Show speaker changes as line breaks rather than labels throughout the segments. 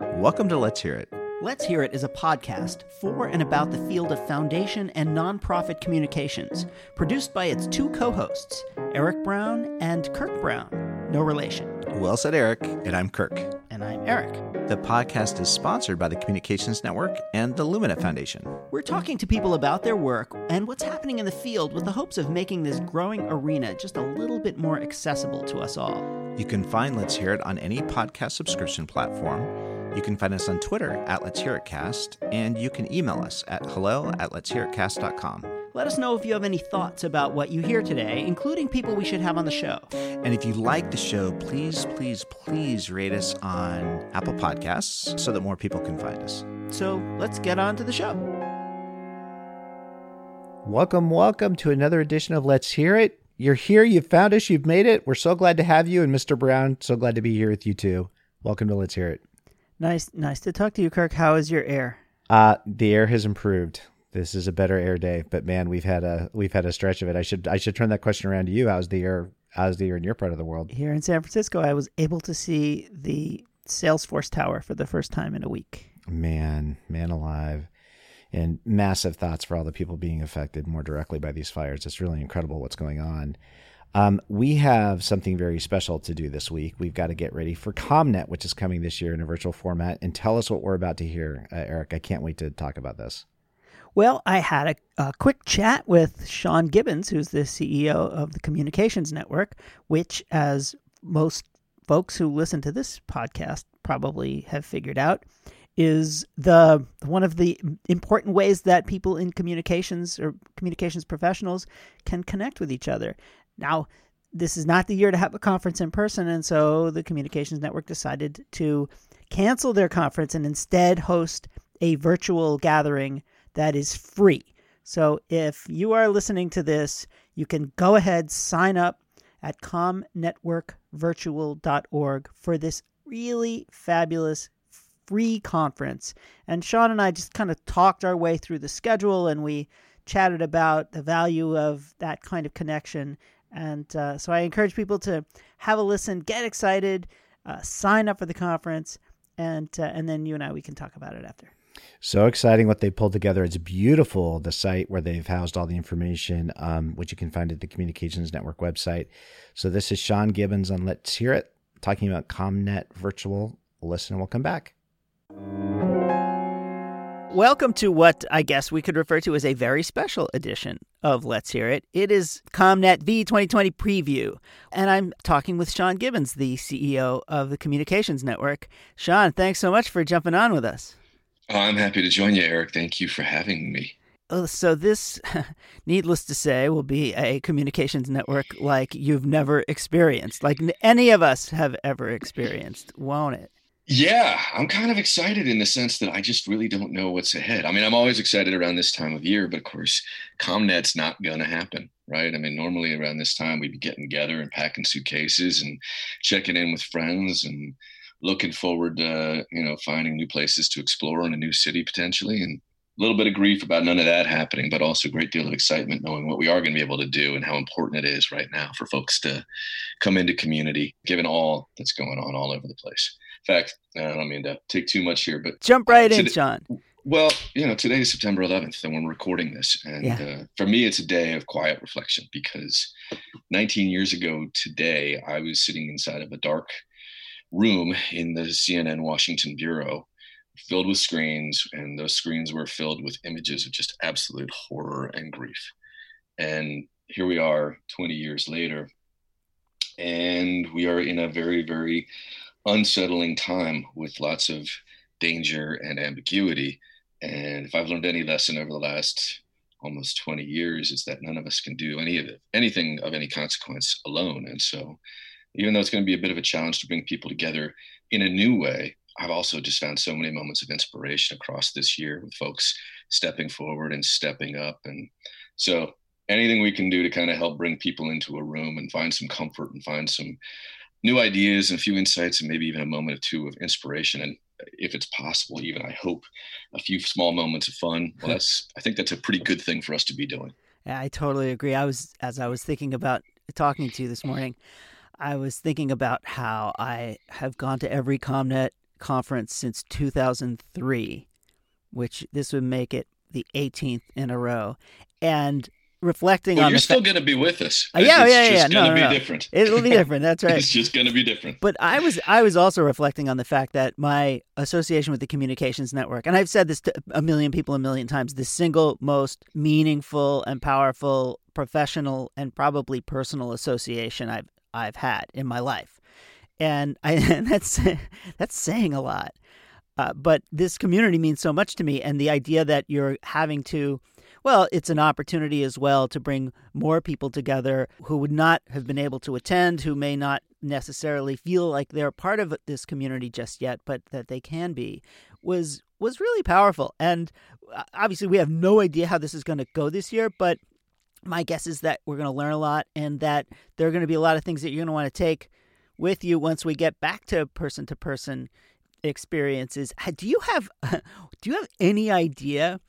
Welcome to Let's Hear It.
Let's Hear It is a podcast for and about the field of foundation and nonprofit communications, produced by its two co hosts, Eric Brown and Kirk Brown. No relation.
Well said, Eric, and I'm Kirk.
And I'm Eric.
The podcast is sponsored by the Communications Network and the Lumina Foundation.
We're talking to people about their work and what's happening in the field with the hopes of making this growing arena just a little bit more accessible to us all.
You can find Let's Hear It on any podcast subscription platform you can find us on Twitter at Let's Hear It Cast, and you can email us at hello at let's hear it cast.com.
Let us know if you have any thoughts about what you hear today, including people we should have on the show.
And if you like the show, please, please, please rate us on Apple Podcasts so that more people can find us.
So let's get on to the show.
Welcome, welcome to another edition of Let's Hear It. You're here, you've found us, you've made it. We're so glad to have you. And Mr. Brown, so glad to be here with you too. Welcome to Let's Hear It.
Nice, nice to talk to you, Kirk. How is your air?
Uh, the air has improved. This is a better air day, but man, we've had a we've had a stretch of it. I should I should turn that question around to you. How's the air? How's the air in your part of the world?
Here in San Francisco, I was able to see the Salesforce Tower for the first time in a week.
Man, man alive. And massive thoughts for all the people being affected more directly by these fires. It's really incredible what's going on. Um, we have something very special to do this week. We've got to get ready for ComNet, which is coming this year in a virtual format. And tell us what we're about to hear, uh, Eric. I can't wait to talk about this.
Well, I had a, a, quick chat with Sean Gibbons, who's the CEO of the Communications Network, which, as most folks who listen to this podcast probably have figured out, is the one of the important ways that people in communications or communications professionals can connect with each other. Now, this is not the year to have a conference in person, and so the Communications Network decided to cancel their conference and instead host a virtual gathering that is free. So if you are listening to this, you can go ahead, sign up at comnetworkvirtual.org for this really fabulous free conference. And Sean and I just kind of talked our way through the schedule and we chatted about the value of that kind of connection and uh, so I encourage people to have a listen, get excited, uh, sign up for the conference, and uh, and then you and I we can talk about it after.
So exciting what they pulled together. It's beautiful, the site where they've housed all the information, um, which you can find at the Communications Network website. So this is Sean Gibbons on Let's Hear It, talking about ComNet Virtual. Listen and we'll come back.
Welcome to what I guess we could refer to as a very special edition of Let's Hear It. It is ComNet V 2020 preview. And I'm talking with Sean Gibbons, the CEO of the Communications Network. Sean, thanks so much for jumping on with us.
Oh, I'm happy to join you, Eric. Thank you for having me.
Oh, so, this, needless to say, will be a communications network like you've never experienced, like any of us have ever experienced, won't it?
Yeah, I'm kind of excited in the sense that I just really don't know what's ahead. I mean, I'm always excited around this time of year, but of course, ComNet's not going to happen, right? I mean, normally around this time, we'd be getting together and packing suitcases and checking in with friends and looking forward to, you know, finding new places to explore in a new city potentially. And a little bit of grief about none of that happening, but also a great deal of excitement knowing what we are going to be able to do and how important it is right now for folks to come into community, given all that's going on all over the place fact, I don't mean to take too much here, but
jump right in, Sean.
Well, you know, today is September 11th, and we're recording this, and yeah. uh, for me, it's a day of quiet reflection because 19 years ago today, I was sitting inside of a dark room in the CNN Washington bureau, filled with screens, and those screens were filled with images of just absolute horror and grief. And here we are, 20 years later, and we are in a very, very unsettling time with lots of danger and ambiguity. And if I've learned any lesson over the last almost 20 years, it's that none of us can do any of it, anything of any consequence alone. And so, even though it's going to be a bit of a challenge to bring people together in a new way, I've also just found so many moments of inspiration across this year with folks stepping forward and stepping up. And so, anything we can do to kind of help bring people into a room and find some comfort and find some new ideas and a few insights and maybe even a moment or two of inspiration. And if it's possible even i hope a few small moments of fun. Well that's i think that's a pretty good thing for us to be doing.
Yeah i totally agree. I was as i was thinking about talking to you this morning i was thinking about how i have gone to every comnet conference since 2003, which this would make it the 18th in a row. And reflecting
well,
on
you're still
fa-
going to be with us.
Uh, yeah,
it's
yeah, yeah.
just
No,
going to
no,
be
no.
different.
It'll be different. That's right.
it's just going to be different.
But I was I was also reflecting on the fact that my association with the communications network, and I've said this to a million people a million times, the single most meaningful and powerful professional and probably personal association I've I've had in my life, and I and that's that's saying a lot. Uh, but this community means so much to me, and the idea that you're having to well, it's an opportunity as well to bring more people together who would not have been able to attend, who may not necessarily feel like they're part of this community just yet, but that they can be, was was really powerful. And uh, obviously, we have no idea how this is going to go this year, but my guess is that we're going to learn a lot, and that there are going to be a lot of things that you're going to want to take with you once we get back to person to person experiences. Do you have do you have any idea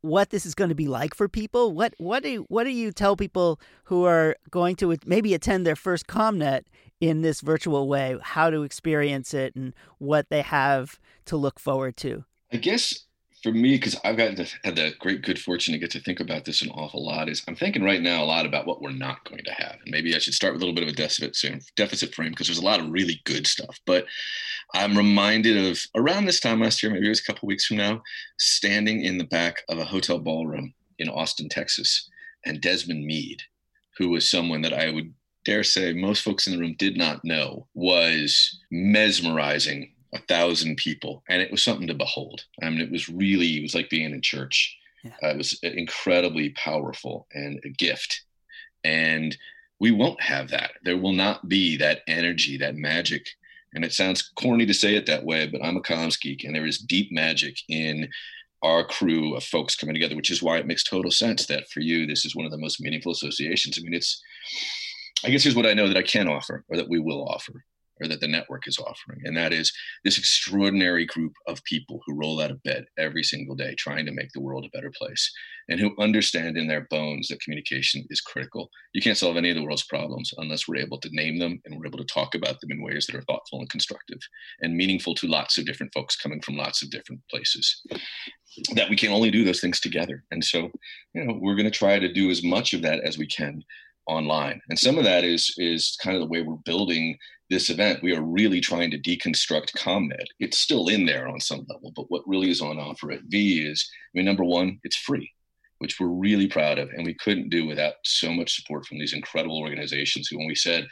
what this is going to be like for people? What what do what do you tell people who are going to maybe attend their first ComNet in this virtual way? How to experience it and what they have to look forward to?
I guess for me, because I've got the, had the great good fortune to get to think about this an awful lot, is I'm thinking right now a lot about what we're not going to have. And maybe I should start with a little bit of a deficit deficit frame because there's a lot of really good stuff. But I'm reminded of around this time last year, maybe it was a couple weeks from now, standing in the back of a hotel ballroom in Austin, Texas, and Desmond Meade, who was someone that I would dare say most folks in the room did not know was mesmerizing a thousand people, and it was something to behold. I mean, it was really it was like being in church. Yeah. Uh, it was incredibly powerful and a gift, and we won't have that. There will not be that energy, that magic. And it sounds corny to say it that way, but I'm a comms geek, and there is deep magic in our crew of folks coming together, which is why it makes total sense that for you, this is one of the most meaningful associations. I mean, it's, I guess here's what I know that I can offer or that we will offer or that the network is offering. And that is this extraordinary group of people who roll out of bed every single day trying to make the world a better place and who understand in their bones that communication is critical. You can't solve any of the world's problems unless we're able to name them and we're able to talk about them in ways that are thoughtful and constructive and meaningful to lots of different folks coming from lots of different places. That we can only do those things together. And so, you know, we're going to try to do as much of that as we can online. And some of that is is kind of the way we're building this event. We are really trying to deconstruct ComNet. It's still in there on some level, but what really is on offer at V is, I mean, number one, it's free, which we're really proud of, and we couldn't do without so much support from these incredible organizations who, when we said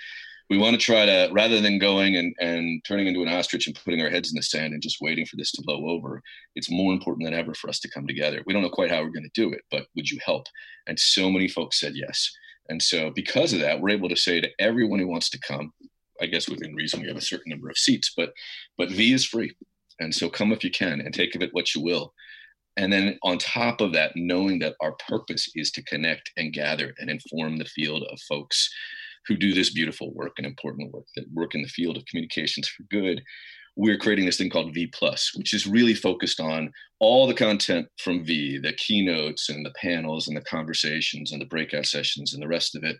we want to try to rather than going and, and turning into an ostrich and putting our heads in the sand and just waiting for this to blow over it's more important than ever for us to come together we don't know quite how we're going to do it but would you help and so many folks said yes and so, because of that, we're able to say to everyone who wants to come, I guess within reason, we have a certain number of seats, but but V is free, and so come if you can and take of it what you will. And then on top of that, knowing that our purpose is to connect and gather and inform the field of folks who do this beautiful work and important work that work in the field of communications for good we're creating this thing called V Plus, which is really focused on all the content from V, the keynotes and the panels and the conversations and the breakout sessions and the rest of it.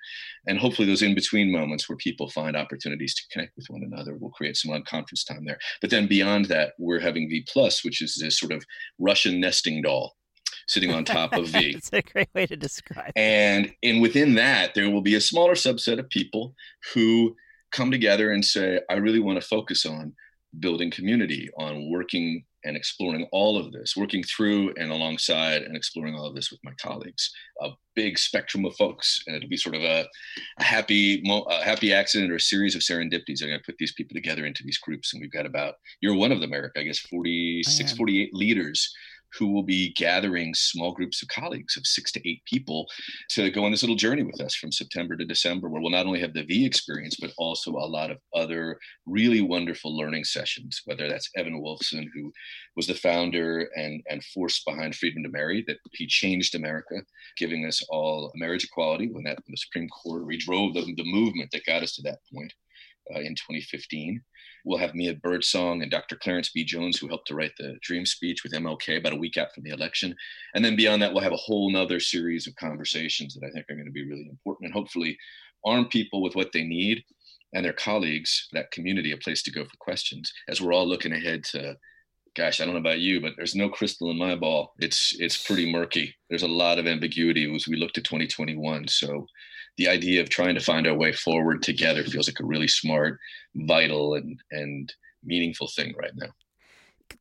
And hopefully those in-between moments where people find opportunities to connect with one another We'll create some unconference time there. But then beyond that, we're having V Plus, which is this sort of Russian nesting doll sitting on top of V.
It's a great way to describe.
And and within that, there will be a smaller subset of people who come together and say, I really want to focus on building community, on working and exploring all of this, working through and alongside and exploring all of this with my colleagues. A big spectrum of folks, and it'll be sort of a, a happy, a happy accident or a series of serendipities. I'm going to put these people together into these groups, and we've got about you're one of them, Eric. I guess 46, 48 leaders who will be gathering small groups of colleagues of six to eight people to go on this little journey with us from September to December, where we'll not only have the V experience, but also a lot of other really wonderful learning sessions, whether that's Evan Wolfson, who was the founder and, and force behind Freedom to Marry, that he changed America, giving us all marriage equality when that the Supreme Court redrove the, the movement that got us to that point uh, in 2015. We'll have Mia Birdsong and Dr. Clarence B. Jones, who helped to write the Dream Speech with MLK about a week out from the election. And then beyond that, we'll have a whole nother series of conversations that I think are going to be really important and hopefully arm people with what they need and their colleagues, that community, a place to go for questions as we're all looking ahead to gosh, I don't know about you, but there's no crystal in my ball. It's it's pretty murky. There's a lot of ambiguity as we look to 2021. So the idea of trying to find our way forward together feels like a really smart, vital, and and meaningful thing right now.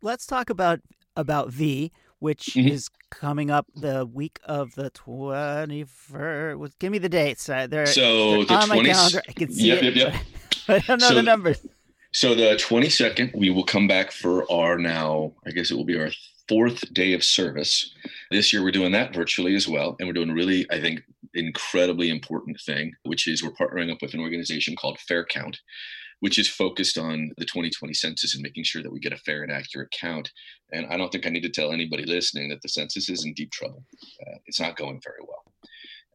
Let's talk about about V, which mm-hmm. is coming up the week of the 21st. Give me the dates. Uh, they're,
so they're the
on 20... my calendar. I can see
yep,
it.
Yep, yep.
I don't know so, the numbers.
So the 22nd, we will come back for our now, I guess it will be our fourth day of service. This year, we're doing that virtually as well. And we're doing really, I think, incredibly important thing, which is we're partnering up with an organization called Fair Count, which is focused on the 2020 census and making sure that we get a fair and accurate count. And I don't think I need to tell anybody listening that the census is in deep trouble. Uh, it's not going very well.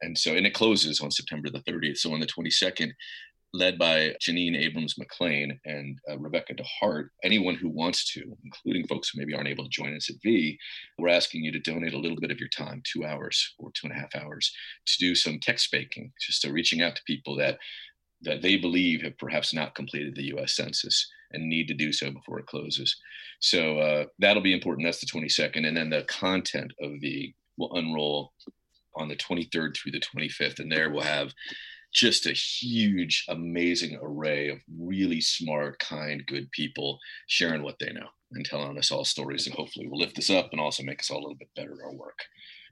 And so, and it closes on September the 30th. So on the 22nd, led by Jeanine Abrams McLean and uh, Rebecca DeHart. Anyone who wants to, including folks who maybe aren't able to join us at V, we're asking you to donate a little bit of your time, two hours or two and a half hours, to do some text banking, just to reaching out to people that that they believe have perhaps not completed the U.S. Census and need to do so before it closes. So uh, that'll be important. That's the 22nd, and then the content of the will unroll on the 23rd through the 25th, and there we'll have just a huge, amazing array of really smart, kind, good people sharing what they know and telling us all stories and hopefully will lift us up and also make us all a little bit better at our work.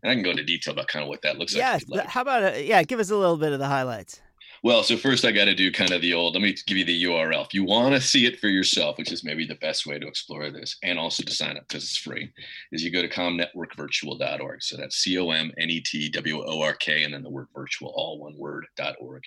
And I can go into detail about kind of what that looks
like. Yeah. How about, a, yeah, give us a little bit of the highlights.
Well, so first I got to do kind of the old, let me give you the URL. If you want to see it for yourself, which is maybe the best way to explore this and also to sign up because it's free, is you go to comnetworkvirtual.org. So that's C O M N E T W O R K and then the word virtual, all one word, .org.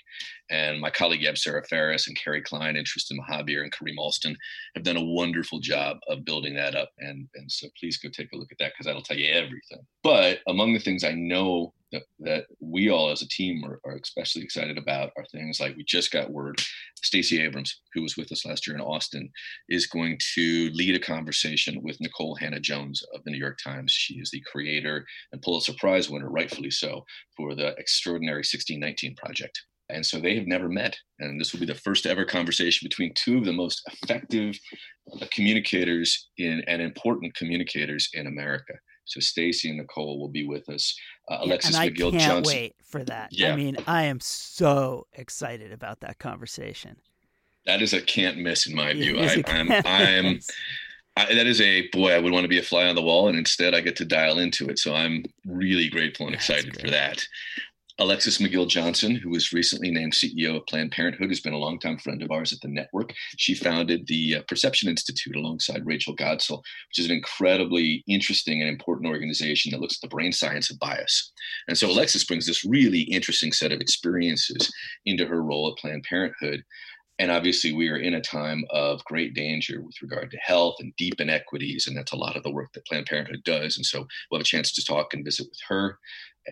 And my colleague Sarah Ferris and Carrie Klein and Tristan Mahabir and Kareem Alston have done a wonderful job of building that up. And, and so please go take a look at that because that'll tell you everything. But among the things I know that, that we all as a team are, are, especially excited about are things like we just got word Stacey Abrams, who was with us last year in Austin, is going to lead a conversation with Nicole Hannah-Jones of the New York Times. She is the creator and Pulitzer Prize winner, rightfully so, for the Extraordinary 1619 Project. And so they have never met. And this will be the first ever conversation between two of the most effective uh, communicators in and important communicators in America. So Stacey and Nicole will be with us. Uh, Alexis
yeah,
McGill
I can't
Johnson.
wait for that. Yeah. I mean, I am so excited about that conversation.
That is a can't miss in my view. I, I'm, I'm, I, that is a boy. I would want to be a fly on the wall, and instead, I get to dial into it. So I'm really grateful and excited for that. Alexis McGill Johnson, who was recently named CEO of Planned Parenthood, has been a longtime friend of ours at the network. She founded the uh, Perception Institute alongside Rachel Godsil, which is an incredibly interesting and important organization that looks at the brain science of bias. And so Alexis brings this really interesting set of experiences into her role at Planned Parenthood. And obviously, we are in a time of great danger with regard to health and deep inequities. And that's a lot of the work that Planned Parenthood does. And so we'll have a chance to talk and visit with her.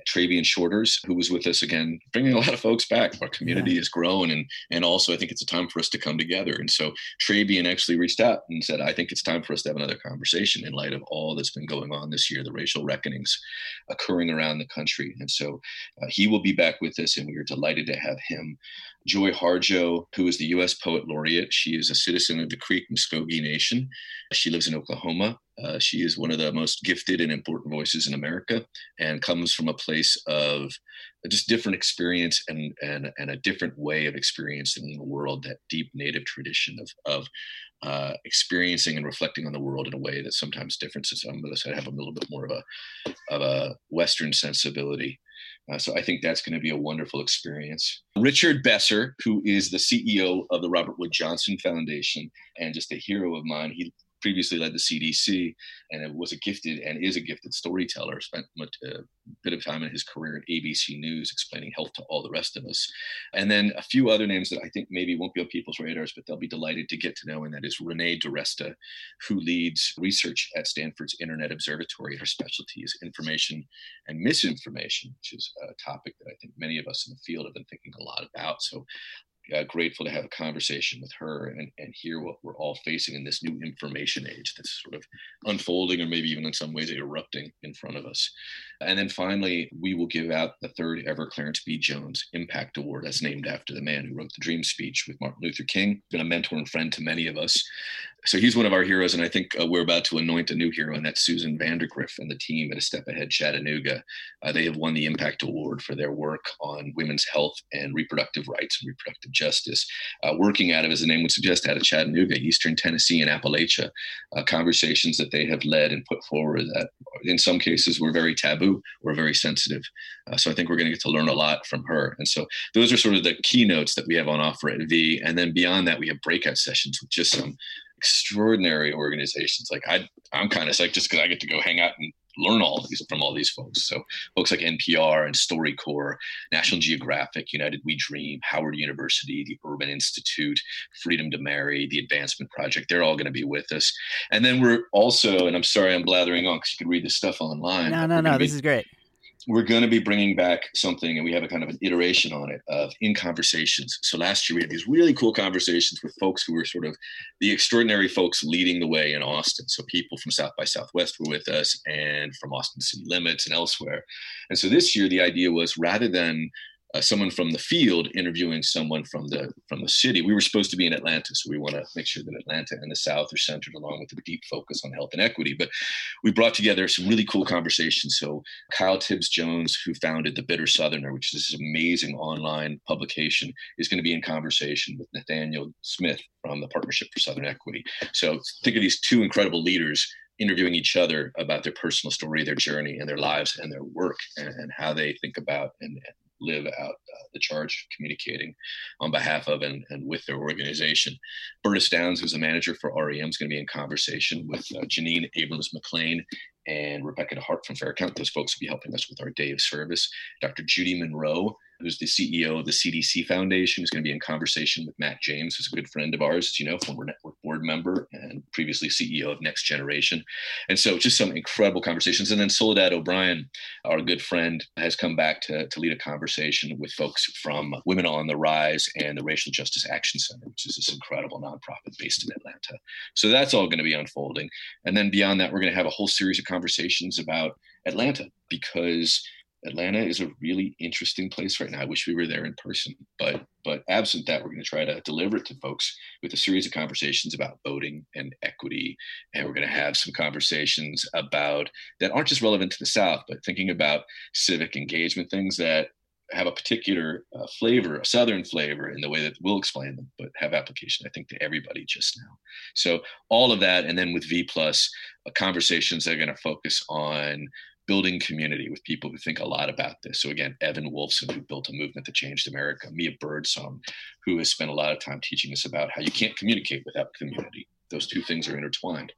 Trabian Shorters, who was with us again, bringing a lot of folks back. Our community yeah. has grown, and and also I think it's a time for us to come together. And so Trabian actually reached out and said, I think it's time for us to have another conversation in light of all that's been going on this year, the racial reckonings occurring around the country. And so uh, he will be back with us, and we are delighted to have him. Joy Harjo, who is the U.S. Poet Laureate, she is a citizen of the Creek Muskogee Nation. She lives in Oklahoma. Uh, she is one of the most gifted and important voices in America and comes from a place of just different experience and, and, and a different way of experiencing the world, that deep native tradition of, of uh, experiencing and reflecting on the world in a way that sometimes differences. So some of us have a little bit more of a, of a Western sensibility. Uh, so I think that's going to be a wonderful experience. Richard Besser, who is the CEO of the Robert Wood Johnson Foundation and just a hero of mine, he previously led the CDC and was a gifted and is a gifted storyteller. Spent much, uh, a bit of time in his career at ABC News explaining health to all the rest of us. And then a few other names that I think maybe won't be on people's radars, but they'll be delighted to get to know. And that is Renee DiResta, who leads research at Stanford's Internet Observatory. Her specialty is information and misinformation, which is a topic that I think many of us in the field have been thinking a lot about. So uh, grateful to have a conversation with her and, and hear what we're all facing in this new information age that's sort of unfolding or maybe even in some ways erupting in front of us. And then finally, we will give out the third ever Clarence B. Jones Impact Award, as named after the man who wrote the Dream Speech with Martin Luther King, been a mentor and friend to many of us. So he's one of our heroes, and I think uh, we're about to anoint a new hero, and that's Susan Vandergriff and the team at A Step Ahead Chattanooga. Uh, they have won the Impact Award for their work on women's health and reproductive rights and reproductive justice. Uh, working out of, as the name would suggest, out of Chattanooga, Eastern Tennessee, and Appalachia, uh, conversations that they have led and put forward that, in some cases, were very taboo or very sensitive. Uh, so I think we're going to get to learn a lot from her. And so those are sort of the keynotes that we have on offer at V. And then beyond that, we have breakout sessions with just some extraordinary organizations. Like I, I'm kind of psyched just because I get to go hang out and learn all these from all these folks. So folks like NPR and StoryCorps, National Geographic, United We Dream, Howard University, the Urban Institute, Freedom to Marry, the Advancement Project, they're all going to be with us. And then we're also, and I'm sorry I'm blathering on because you can read this stuff online.
No, no, no, this is great
we're going to be bringing back something and we have a kind of an iteration on it of in conversations. So last year we had these really cool conversations with folks who were sort of the extraordinary folks leading the way in austin. So people from south by southwest were with us and from austin city limits and elsewhere. And so this year the idea was rather than uh, someone from the field interviewing someone from the from the city. We were supposed to be in Atlanta, so we want to make sure that Atlanta and the South are centered, along with a deep focus on health and equity. But we brought together some really cool conversations. So Kyle Tibbs Jones, who founded the Bitter Southerner, which is this amazing online publication, is going to be in conversation with Nathaniel Smith from the Partnership for Southern Equity. So think of these two incredible leaders interviewing each other about their personal story, their journey, and their lives and their work, and, and how they think about and, live out uh, the charge of communicating on behalf of and, and with their organization. Bertis Downs, who's a manager for REM, is going to be in conversation with uh, Jeanine Abrams McLean and Rebecca Hart from Fair Count. Those folks will be helping us with our day of service. Dr. Judy Monroe who's the CEO of the CDC Foundation, who's going to be in conversation with Matt James, who's a good friend of ours, as you know, former network board member and previously CEO of Next Generation. And so just some incredible conversations. And then Soledad O'Brien, our good friend, has come back to, to lead a conversation with folks from Women on the Rise and the Racial Justice Action Center, which is this incredible nonprofit based in Atlanta. So that's all going to be unfolding. And then beyond that, we're going to have a whole series of conversations about Atlanta because Atlanta is a really interesting place right now. I wish we were there in person, but but absent that, we're going to try to deliver it to folks with a series of conversations about voting and equity, and we're going to have some conversations about that aren't just relevant to the South, but thinking about civic engagement, things that have a particular uh, flavor, a Southern flavor, in the way that we'll explain them, but have application, I think, to everybody just now. So all of that, and then with V Plus, uh, conversations that are going to focus on building community with people who think a lot about this. So again, Evan Wolfson, who built a movement that changed America, Mia Birdsong, who has spent a lot of time teaching us about how you can't communicate without community. Those two things are intertwined.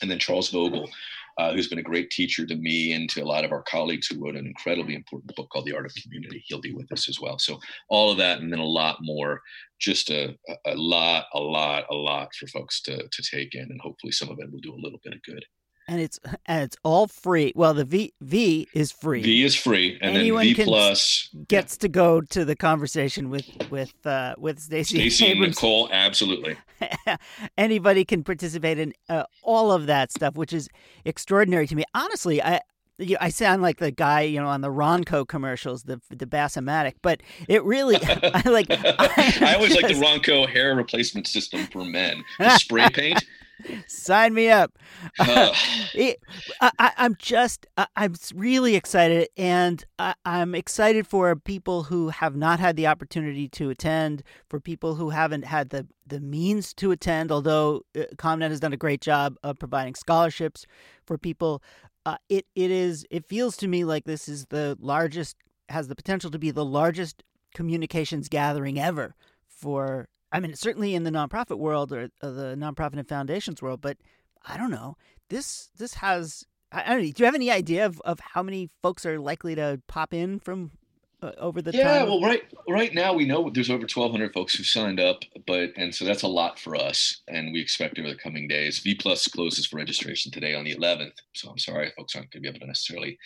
And then Charles Vogl, uh, who's been a great teacher to me and to a lot of our colleagues who wrote an incredibly important book called The Art of Community. He'll be with us as well. So all of that and then a lot more, just a, a lot, a lot, a lot for folks to, to take in. And hopefully some of it will do a little bit of good
and it's and it's all free. Well, the V V is free.
V is free, and Anyone then V plus
gets to go to the conversation with with uh, with Stacey.
Stacey and Nicole, absolutely.
Anybody can participate in uh, all of that stuff, which is extraordinary to me. Honestly, I. I sound like the guy, you know, on the Ronco commercials, the the Bassomatic, but it really, I like.
I, I always just, like the Ronco hair replacement system for men. The spray paint
Sign me up. Uh, it, I, am just, I, am really excited, and I, I'm excited for people who have not had the opportunity to attend, for people who haven't had the the means to attend. Although uh, ComNet has done a great job of providing scholarships for people, uh, it it is it feels to me like this is the largest, has the potential to be the largest communications gathering ever for I mean, certainly in the nonprofit world or, uh, the nonprofit and foundations world, but I don't know. This this has I, don't know. Do you have any idea of, of how many folks are likely to pop in from uh, over the
yeah,
time?
well, right right now we know there's over 1,200 folks who signed up, but and so that's a lot for us, and we expect over the coming days. V Plus closes for registration today on the 11th, so I'm sorry, folks aren't going to be able to necessarily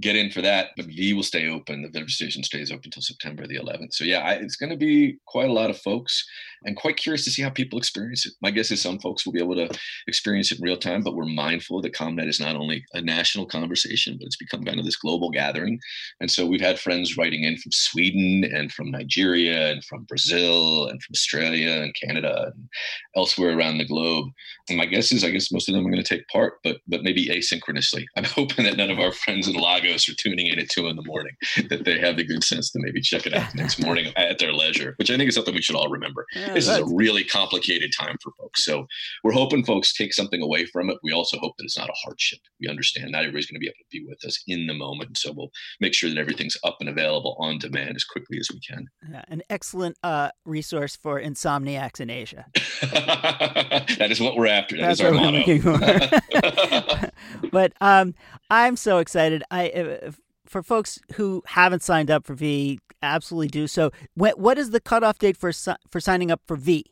get in for that, but V will stay open. The registration stays open until September the 11th. So yeah, I, it's going to be quite a lot of folks, and quite curious to see how people experience it. My guess is some folks will be able to experience it in real time, but we're mindful that ComNet is not only a national conversation, but it's become kind of this global gathering. And so we've had friends writing in from Sweden and from Nigeria and from Brazil and from Australia and Canada and elsewhere around the globe. And my guess is, I guess most of them are going to take part, but but maybe asynchronously. I'm hoping that none of our friends in Lagos are tuning in at two in the morning, that they have the good sense to maybe check it out the next morning at their leisure, which I think is something we should all remember. Yeah, this is a really complicated time for folks. So we're hoping folks take something away from it. We also hope that it's not a hardship. We understand not everybody's going to be able to be with us in the moment. So we'll make sure that everything's up and available on demand as quickly as we can.
Yeah, an excellent uh, resource for insomniacs in Asia.
that is what we're after. That That's is our
motto. but um, I'm so excited. I for folks who haven't signed up for V, absolutely do so. What, what is the cutoff date for for signing up for V?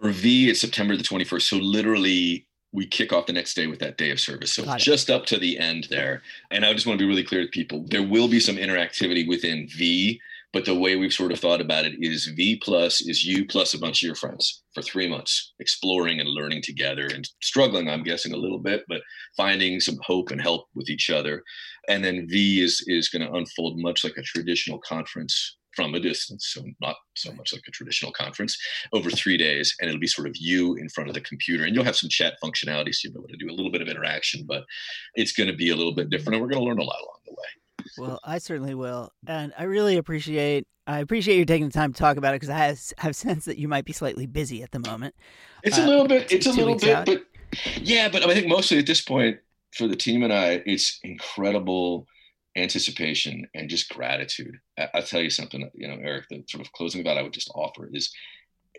For V, it's September the 21st. So literally we kick off the next day with that day of service. So just up to the end there. And I just want to be really clear to people there will be some interactivity within V, but the way we've sort of thought about it is V plus is you plus a bunch of your friends for three months, exploring and learning together and struggling, I'm guessing, a little bit, but finding some hope and help with each other. And then V is is going to unfold much like a traditional conference from a distance, so not so much like a traditional conference, over three days. And it'll be sort of you in front of the computer. And you'll have some chat functionality, so you'll be able to do a little bit of interaction, but it's going to be a little bit different. And we're going to learn a lot along the way.
Well, I certainly will. And I really appreciate I appreciate you taking the time to talk about it because I have, have sense that you might be slightly busy at the moment.
It's uh, a little bit. It's a little bit, out. but yeah. But I think mostly at this point for the team and I, it's incredible anticipation and just gratitude. I, will tell you something, you know, Eric, the sort of closing thought I would just offer is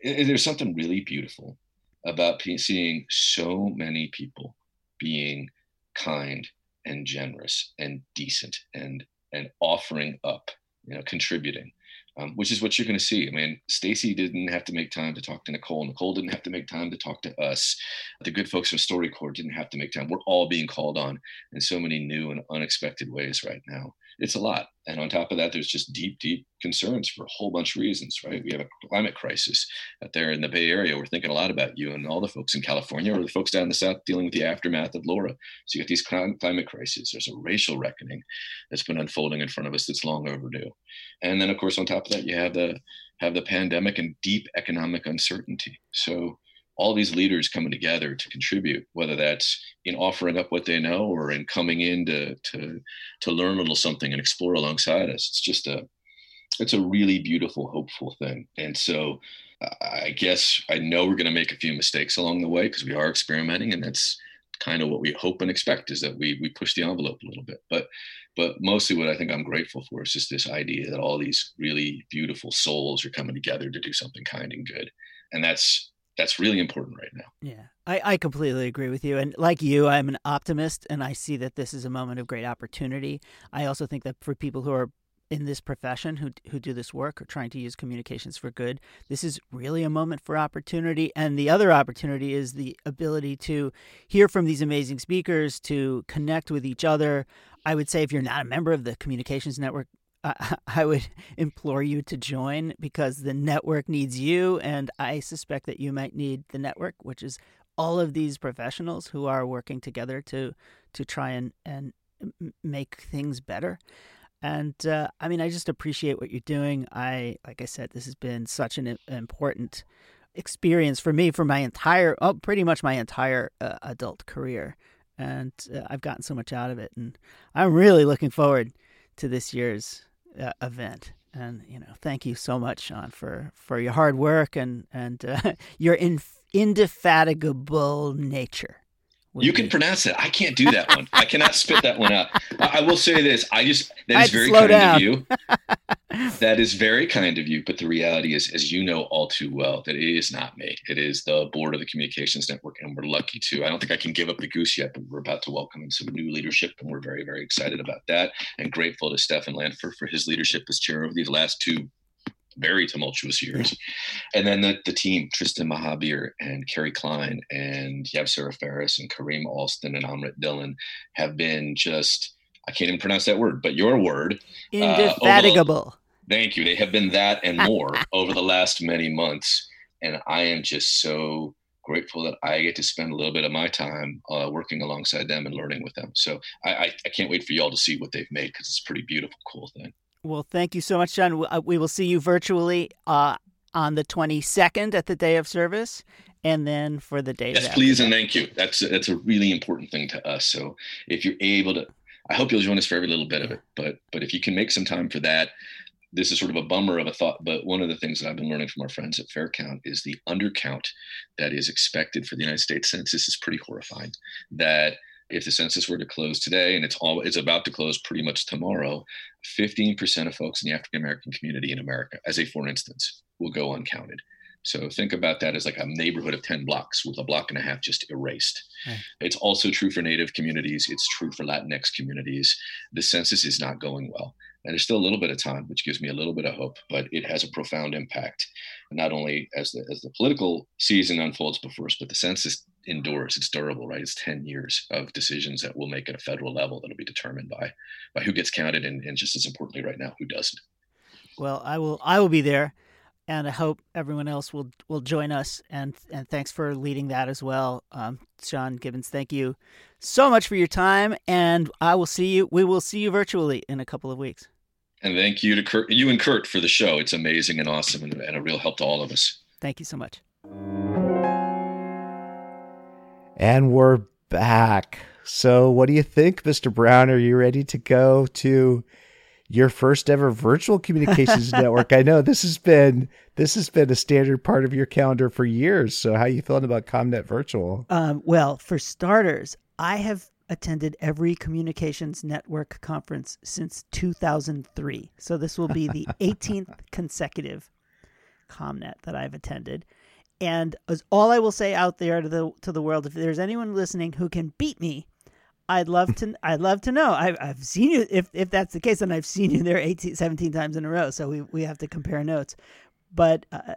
there's something really beautiful about seeing so many people being kind and generous and decent and and offering up, you know, contributing um, which is what you're going to see. I mean, Stacey didn't have to make time to talk to Nicole. Nicole didn't have to make time to talk to us. The good folks from StoryCorps didn't have to make time. We're all being called on in so many new and unexpected ways right now it's a lot. And on top of that, there's just deep, deep concerns for a whole bunch of reasons, right? We have a climate crisis out there in the Bay Area. We're thinking a lot about you and all the folks in California or the folks down in the South dealing with the aftermath of Laura. So you got these climate crises. There's a racial reckoning that's been unfolding in front of us that's long overdue. And then, of course, on top of that, you have the have the pandemic and deep economic uncertainty. So all these leaders coming together to contribute, whether that's in offering up what they know or in coming in to to to learn a little something and explore alongside us. It's just a it's a really beautiful, hopeful thing. And so I guess I know we're going to make a few mistakes along the way because we are experimenting, and that's kind of what we hope and expect is that we we push the envelope a little bit. But but mostly what I think I'm grateful for is just this idea that all these really beautiful souls are coming together to do something kind and good. And that's that's really important right now.
Yeah, I, I completely agree with you. And like you, I'm an optimist and I see that this is a moment of great opportunity. I also think that for people who are in this profession who who do this work or trying to use communications for good, this is really a moment for opportunity. And the other opportunity is the ability to hear from these amazing speakers, to connect with each other. I would say if you're not a member of the Communications Network, I, would implore you to join because the network needs you, and I suspect that you might need the network, which is all of these professionals who are working together to to try and and make things better. And uh, I mean, I just appreciate what you're doing. I, like I said, this has been such an important experience for me for my entire, oh, pretty much my entire uh, adult career, and uh, I've gotten so much out of it, and I'm really looking forward to this year's uh, event. And you know, thank you so much, Sean, for for your hard work and and uh, your in, indefatigable nature.
You can pronounce it. I can't do that one. I cannot spit that one out. I, I will say this. I just that is
I'd
very kind
down.
of you. that is very kind of you. But the reality is, as you know all too well, that it is not me. It is the board of the communications network, and we're lucky to. I don't think I can give up the goose yet, but we're about to welcome in some new leadership, and we're very, very excited about that. And grateful to Stefan Lanford for his leadership as chair over these last two very tumultuous years. And then the, the team, Tristan Mahabir and Kerry Klein and Yevsera Ferris and Kareem Alston and Amrit Dillon have been just, I can't even pronounce that word, but your word.
Indefatigable.
Thank you. They have been that and more over the last many months. And I am just so grateful that I get to spend a little bit of my time uh, working alongside them and learning with them. So I, I, I can't wait for y'all to see what they've made because it's a pretty beautiful, cool thing.
Well, thank you so much, John. We- uh, will see you virtually uh, on the 22nd at the day of service, and then for the day.
Yes, please and thank you. That's that's a really important thing to us. So if you're able to, I hope you'll join us for every little bit of it. But but if you can make some time for that, this is sort of a bummer of a thought. But one of the things that I've been learning from our friends at Fair Count is the undercount that is expected for the United States Census is pretty horrifying. That if the census were to close today, and it's all it's about to close pretty much tomorrow, 15% of folks in the African American community in America, as a for instance, will go uncounted. So think about that as like a neighborhood of 10 blocks with a block and a half just erased.
Right.
It's also true for Native communities. It's true for Latinx communities. The census is not going well. And there's still a little bit of time, which gives me a little bit of hope, but it has a profound impact, not only as the, as the political season unfolds before us, but the census endures. It's durable, right? It's 10 years of decisions that we'll make at a federal level that'll be determined by, by who gets counted and, and just as importantly right now, who doesn't.
Well, I will. I will be there, and I hope everyone else will will join us. And and thanks for leading that as well, um, Sean Gibbons. Thank you so much for your time, and I will see you. We will see you virtually in a couple of weeks.
And thank you to Kurt, you and Kurt for the show. It's amazing and awesome and, and a real help to all of us.
Thank you so much.
And we're back. So, what do you think, Mr. Brown? Are you ready to go to your first ever virtual communications network? I know this has been this has been a standard part of your calendar for years. So, how you feeling about ComNet Virtual?
Um, well, for starters, I have attended every communications network conference since 2003. So this will be the 18th consecutive ComNet that I've attended. And as all I will say out there to the to the world, if there's anyone listening who can beat me, I'd love to. I'd love to know. I've, I've seen you. If if that's the case, then I've seen you there 18, 17 times in a row. So we we have to compare notes. But uh,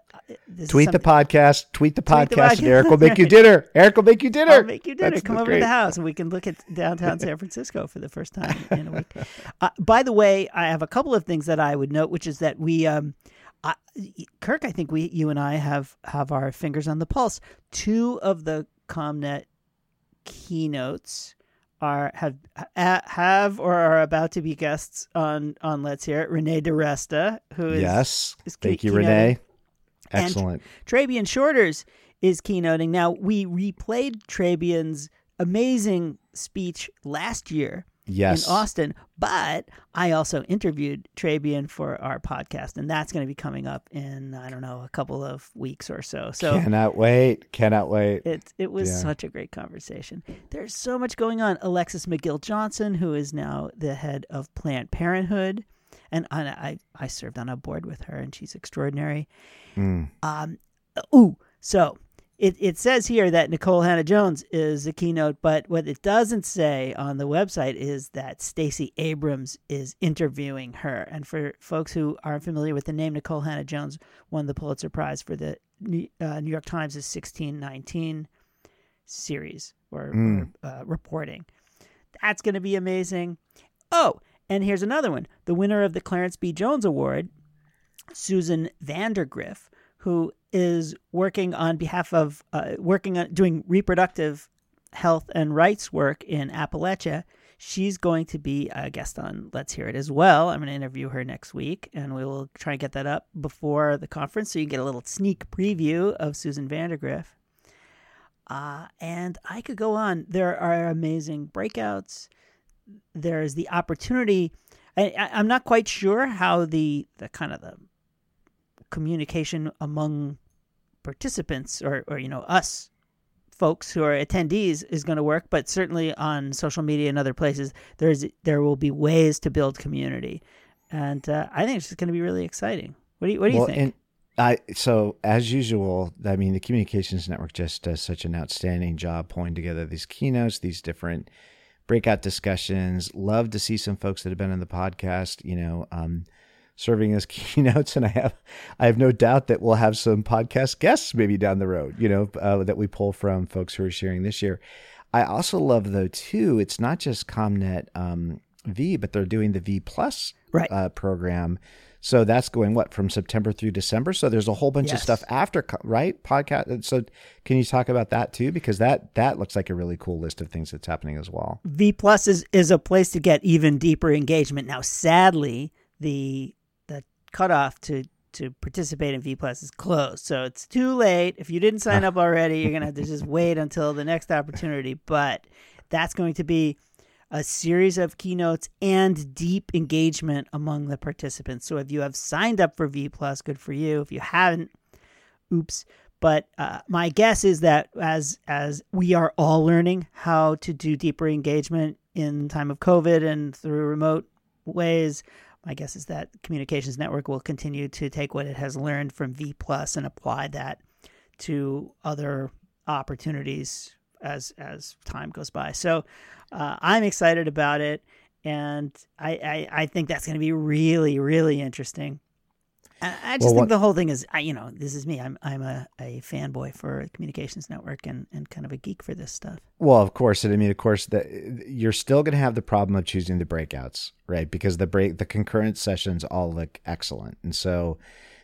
this is
Tweet the podcast. Tweet the
Tweet the
podcast, and. Eric will make you dinner. Eric will make you dinner.
I'll make you dinner.
That's
Come over
great-
to the house and we can look at downtown San Francisco for the first time in a week. Uh, by the way, I have a couple of things that I would note, which is that we, um, I, Kirk, I think we, you and I have have our fingers on the pulse. Two of the ComNet keynotes are have have or are about to be guests on on Let's Hear It. Renee DiResta, who is
Yes.
is key-
Thank you,
keynoting.
Renee.
And-
Excellent.
Trabian Shorters is keynoting. Now, we replayed Trabian's amazing speech last year
yes.
in Austin, but I also interviewed Trabian for our podcast, and that's going to be coming up in, I don't know, a couple of weeks or so. So
Cannot wait. Cannot wait.
it it was
Yeah.
such a great conversation. There's so much going on. Alexis McGill Johnson, who is now the head of Planned Parenthood, and I I, I served on a board with her, and she's extraordinary.
Mm.
Um, ooh, so it, it says here that Nicole Hannah Jones is a keynote, but what it doesn't say on the website is that Stacey Abrams is interviewing her. And for folks who aren't familiar with the name, Nicole Hannah Jones won the Pulitzer Prize for the New, uh, New York Times' 1619 series or,
Mm.
or uh, reporting. That's going to be amazing. Oh, and here's another one. The winner of the Clarence B. Jones Award Susan Vandergriff, who is working on behalf of uh, working on doing reproductive health and rights work in Appalachia. She's going to be a guest on Let's Hear It as well. I'm going to interview her next week, and we will try and get that up before the conference so you can get a little sneak preview of Susan Vandergriff. Uh, and I could go on. There are amazing breakouts. There's the opportunity. I, I'm not quite sure how the, the kind of the communication among participants or, or you know us folks who are attendees is going to work, but certainly on social media and other places, there's there will be ways to build community, and uh, I think it's going to be really exciting. What do you What do you think?
I so as usual, I mean the communications network just does such an outstanding job pulling together these keynotes, these different breakout discussions. Love to see some folks that have been on the podcast, you know, um, serving as keynotes, and I have I have no doubt that we'll have some podcast guests maybe down the road, you know, uh, that we pull from folks who are sharing this year. I also love though too. It's not just ComNet um, V, but they're doing the V Plus
right.
uh, program so that's going what from September through December. So there's a whole bunch yes. of stuff after, right? Podcast. So can you talk about that too? Because that that looks like a really cool list of things that's happening as well.
V Plus is is a place to get even deeper engagement. Now, sadly, the the cutoff to to participate in V Plus is closed, so it's too late. If you didn't sign up already, you're gonna have to just wait until the next opportunity. But that's going to be a series of keynotes and deep engagement among the participants. So if you have signed up for V Plus, good for you. If you haven't, oops. But uh, my guess is that as as we are all learning how to do deeper engagement in time of COVID and through remote ways, my guess is that Communications Network will continue to take what it has learned from V Plus and apply that to other opportunities as as time goes by. So uh, I'm excited about it, and I I, I think that's going to be really really interesting. I, I just well, think what, the whole thing is, I, you know, this is me. I'm I'm a, a fanboy for Communications Network and, and kind of a geek for this stuff.
Well, of course, and I mean, of course, that you're still going to have the problem of choosing the breakouts, right? Because the break the concurrent sessions all look excellent, and so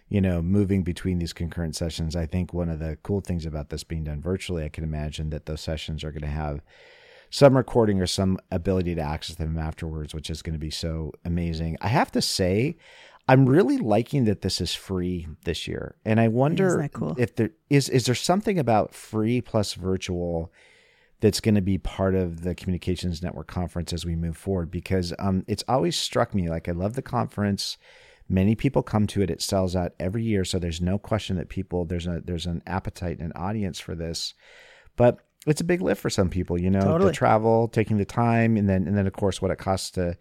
you know, moving between these concurrent sessions. I think one of the cool things about this being done virtually, I can imagine that those sessions are going to have some recording or some ability to access them afterwards, which is going to be so amazing. I have to say, I'm really liking that this is free this year, and I wonder
cool?
if there is is there something about free plus virtual that's going to be part of the communications network conference as we move forward because um, it's always struck me like I love the conference Many people come to it. It sells out every year, so there's no question that people there's a there's an appetite and an audience for this. But it's a big lift for some people, you know,
totally.
the travel, taking the time, and then and then of course what it costs to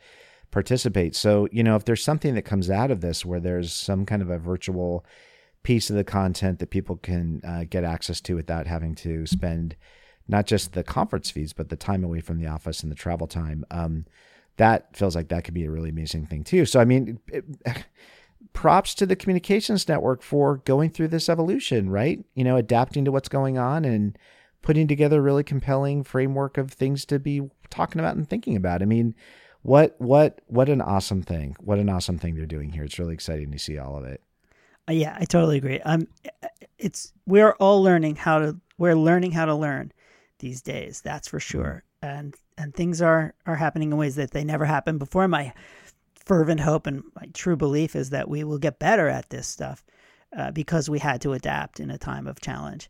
participate. So you know, if there's something that comes out of this where there's some kind of a virtual piece of the content that people can uh, get access to without having to spend not just the conference fees but the time away from the office and the travel time. Um, that feels like that could be a really amazing thing too. So I mean, it, props to the communications network for going through this evolution, right? You know, adapting to what's going on and putting together a really compelling framework of things to be talking about and thinking about. I mean, what what what an awesome thing! What an awesome thing they're doing here. It's really exciting to see all of it.
Uh, yeah, I totally agree. Um, it's we're all learning how to we're learning how to learn these days. That's for sure. And and things are are happening in ways that they never happened before. My fervent hope and my true belief is that we will get better at this stuff uh, because we had to adapt in a time of challenge.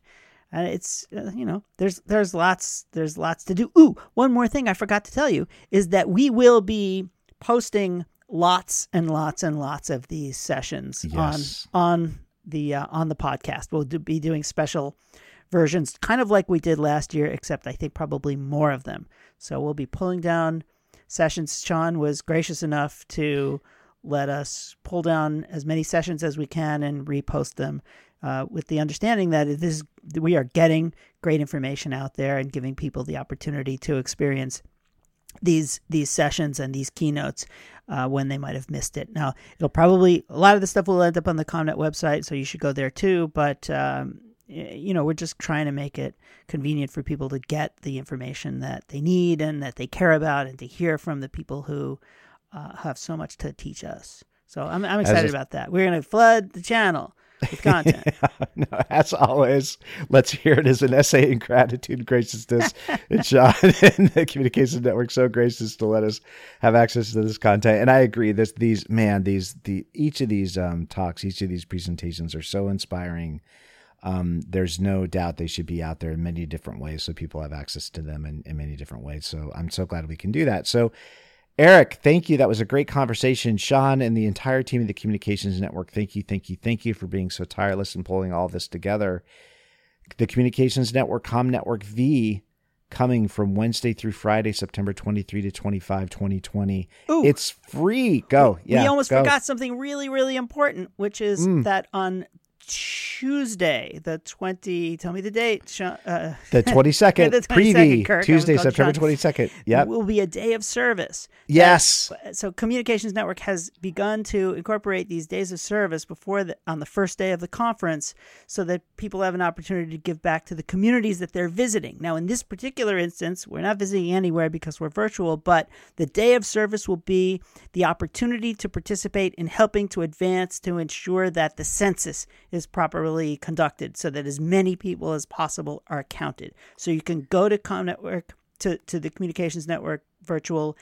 And it's uh, you know there's there's lots there's lots to do. Ooh, one more thing I forgot to tell you is that we will be posting lots and lots and lots of these sessions
yes.
on on the uh, on the podcast. We'll do, be doing special versions, kind of like we did last year, except I think probably more of them. So we'll be pulling down sessions. Sean was gracious enough to let us pull down as many sessions as we can and repost them. Uh, with the understanding that this we are getting great information out there and giving people the opportunity to experience these these sessions and these keynotes uh, when they might have missed it. Now it'll probably a lot of the stuff will end up on the ComNet website, so you should go there too. But um, you know, we're just trying to make it convenient for people to get the information that they need and that they care about and to hear from the people who uh, have so much to teach us. So I'm, I'm excited about that. We're going to flood the channel with content.
no, as always, let's hear it as an essay in gratitude and graciousness. and Sean and the Communications Network so gracious to let us have access to this content. And I agree. This, these, man, these, the each of these um, talks, each of these presentations are so inspiring um, there's no doubt they should be out there in many different ways so people have access to them in, in many different ways. So I'm so glad we can do that. So, Eric, thank you. That was a great conversation. Sean and the entire team of the Communications Network, thank you, thank you, thank you for being so tireless and pulling all this together. the Communications Network, Com Network V, coming from Wednesday through Friday, September 23 to 25, 2020.
Ooh.
It's free. Go. Yeah.
we almost
go.
forgot something really, really important, which is
Mm.
that on Tuesday, the 20, tell me the date, Sean, uh,
The 22nd,
The 22nd,
preview,
Kirk.
Tuesday, September
Sean.
22nd. Yep.
will be a day of service.
Yes.
So Communications Network has begun to incorporate these days of service before the, on the first day of the conference so that people have an opportunity to give back to the communities that they're visiting. Now in this particular instance, we're not visiting anywhere because we're virtual, but the day of service will be the opportunity to participate in helping to advance to ensure that the census is properly conducted so that as many people as possible are counted. So you can go to Com Network to, to the Communications Network virtual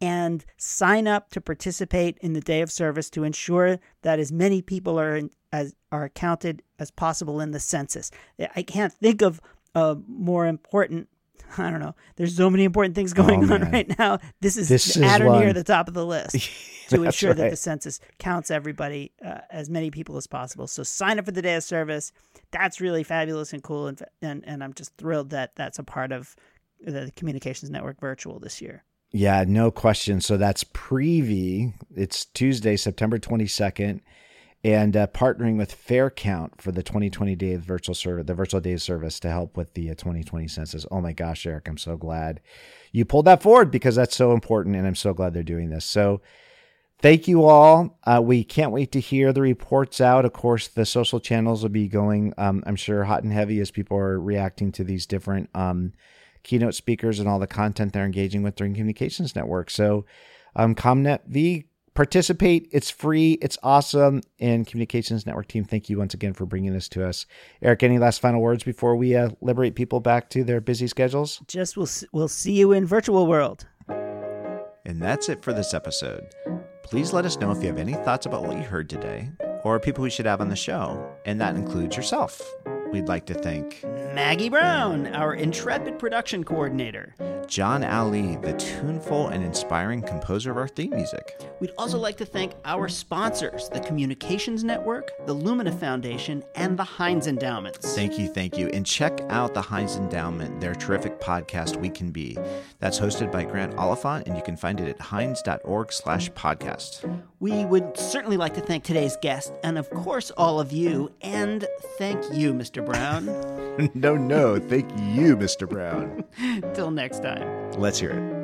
and sign up to participate in the day of service to ensure that as many people are in, as are counted as possible in the census. I can't think of a more important. I don't know. There's so many important things going
Oh,
on right now. This is
This is
at or near the top of the list to ensure that the census counts everybody, uh, as many people as possible. So sign up for the day of service. That's really fabulous and cool, and and, and I'm just thrilled that that's a part of the Communications Network Virtual this year.
Yeah, no question. So that's Previe. It's Tuesday, September 22nd, and uh, partnering with Fair Count for the 2020 Day Virtual Service, the Virtual Day Service to help with the uh, 2020 census. Oh my gosh, Eric, I'm so glad you pulled that forward because that's so important, and I'm so glad they're doing this. So thank you all. Uh, we can't wait to hear the reports out. Of course, the social channels will be going, um, I'm sure, hot and heavy as people are reacting to these different um, keynote speakers and all the content they're engaging with during Communications Network. So, um, ComNet V, participate. It's free. It's awesome. And Communications Network team, thank you once again for bringing this to us. Eric, any last final words before we uh, liberate people back to their busy schedules?
Just we'll we'll see you in virtual world.
And that's it for this episode. Please let us know if you have any thoughts about what you heard today or people we should have on the show, and that includes yourself. We'd like to thank
Maggie Brown, our intrepid production coordinator.
John Ali, the tuneful and inspiring composer of our theme music.
We'd also like to thank our sponsors, the Communications Network, the Lumina Foundation, and the Heinz Endowments.
Thank you, thank you. And check out the Heinz Endowment, their terrific podcast, We Can Be. That's hosted by Grant Oliphant, and you can find it at heinz.org slash podcast.
We would certainly like to thank today's guest, and of course, all of you, and thank you, Mr. Brown.
no, no. Thank you, Mr. Brown.
Till next time.
Let's hear it.